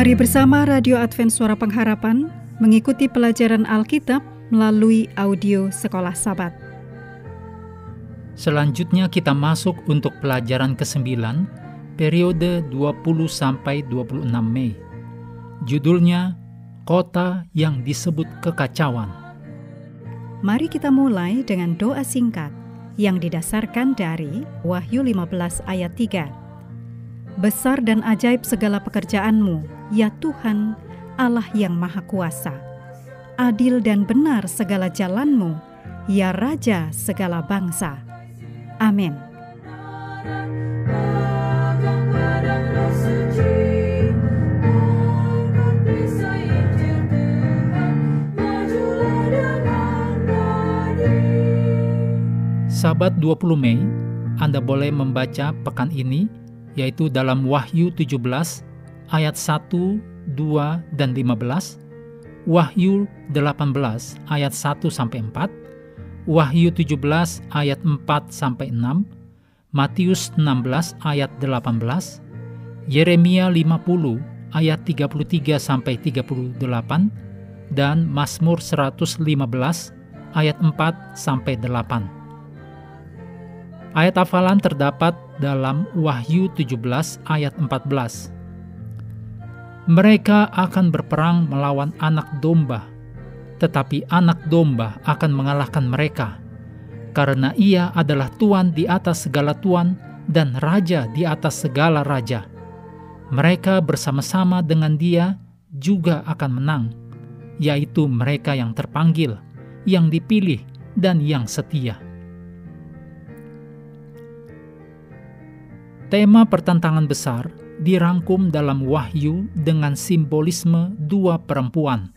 Mari bersama Radio Advent Suara Pengharapan mengikuti pelajaran Alkitab melalui audio Sekolah Sabat. Selanjutnya kita masuk untuk pelajaran ke-9 periode 20 sampai 26 Mei. Judulnya Kota yang disebut kekacauan. Mari kita mulai dengan doa singkat yang didasarkan dari Wahyu 15 ayat 3. Besar dan ajaib segala pekerjaanmu, ya Tuhan, Allah yang Maha Kuasa. Adil dan benar segala jalanmu, ya Raja segala bangsa. Amin. Sabat 20 Mei, Anda boleh membaca pekan ini, yaitu dalam Wahyu 17 ayat 1, 2, dan 15, Wahyu 18 ayat 1 sampai 4, Wahyu 17 ayat 4 sampai 6, Matius 16 ayat 18, Yeremia 50 ayat 33 sampai 38 dan Mazmur 115 ayat 4 sampai 8. Ayat hafalan terdapat dalam Wahyu 17 ayat 14. Mereka akan berperang melawan anak domba, tetapi anak domba akan mengalahkan mereka, karena ia adalah Tuan di atas segala Tuan dan Raja di atas segala Raja. Mereka bersama-sama dengan dia juga akan menang, yaitu mereka yang terpanggil, yang dipilih, dan yang setia. Tema pertentangan besar dirangkum dalam Wahyu dengan simbolisme dua perempuan.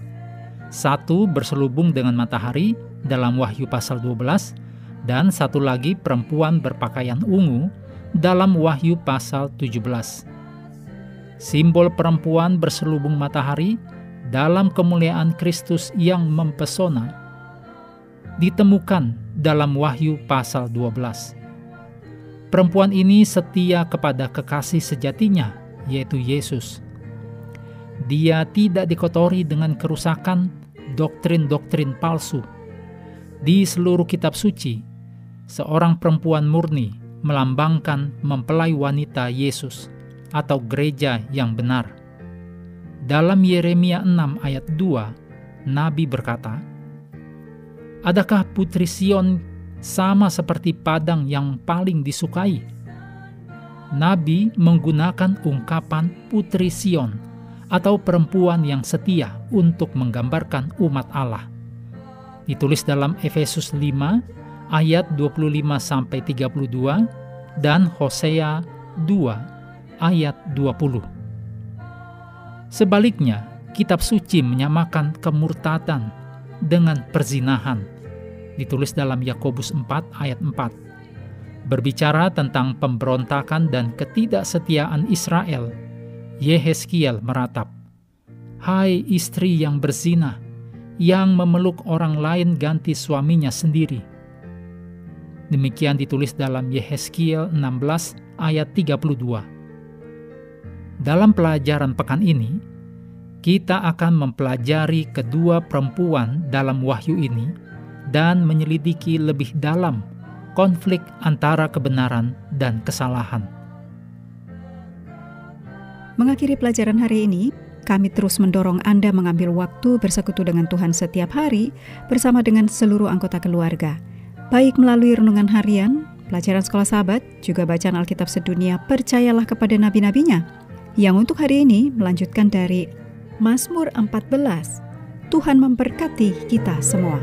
Satu berselubung dengan matahari dalam Wahyu pasal 12 dan satu lagi perempuan berpakaian ungu dalam Wahyu pasal 17. Simbol perempuan berselubung matahari dalam kemuliaan Kristus yang mempesona ditemukan dalam Wahyu pasal 12 Perempuan ini setia kepada kekasih sejatinya, yaitu Yesus. Dia tidak dikotori dengan kerusakan doktrin-doktrin palsu. Di seluruh kitab suci, seorang perempuan murni melambangkan mempelai wanita Yesus atau gereja yang benar. Dalam Yeremia 6 ayat 2, Nabi berkata, Adakah putri Sion sama seperti padang yang paling disukai. Nabi menggunakan ungkapan putri Sion atau perempuan yang setia untuk menggambarkan umat Allah. Ditulis dalam Efesus 5 ayat 25 sampai 32 dan Hosea 2 ayat 20. Sebaliknya, kitab suci menyamakan kemurtadan dengan perzinahan ditulis dalam Yakobus 4 ayat 4. Berbicara tentang pemberontakan dan ketidaksetiaan Israel, Yehezkiel meratap, Hai istri yang berzina, yang memeluk orang lain ganti suaminya sendiri. Demikian ditulis dalam Yehezkiel 16 ayat 32. Dalam pelajaran pekan ini, kita akan mempelajari kedua perempuan dalam wahyu ini dan menyelidiki lebih dalam konflik antara kebenaran dan kesalahan. Mengakhiri pelajaran hari ini, kami terus mendorong Anda mengambil waktu bersekutu dengan Tuhan setiap hari bersama dengan seluruh anggota keluarga, baik melalui renungan harian, pelajaran sekolah sahabat, juga bacaan Alkitab sedunia, percayalah kepada nabi-nabinya, yang untuk hari ini melanjutkan dari Mazmur 14. Tuhan memberkati kita semua.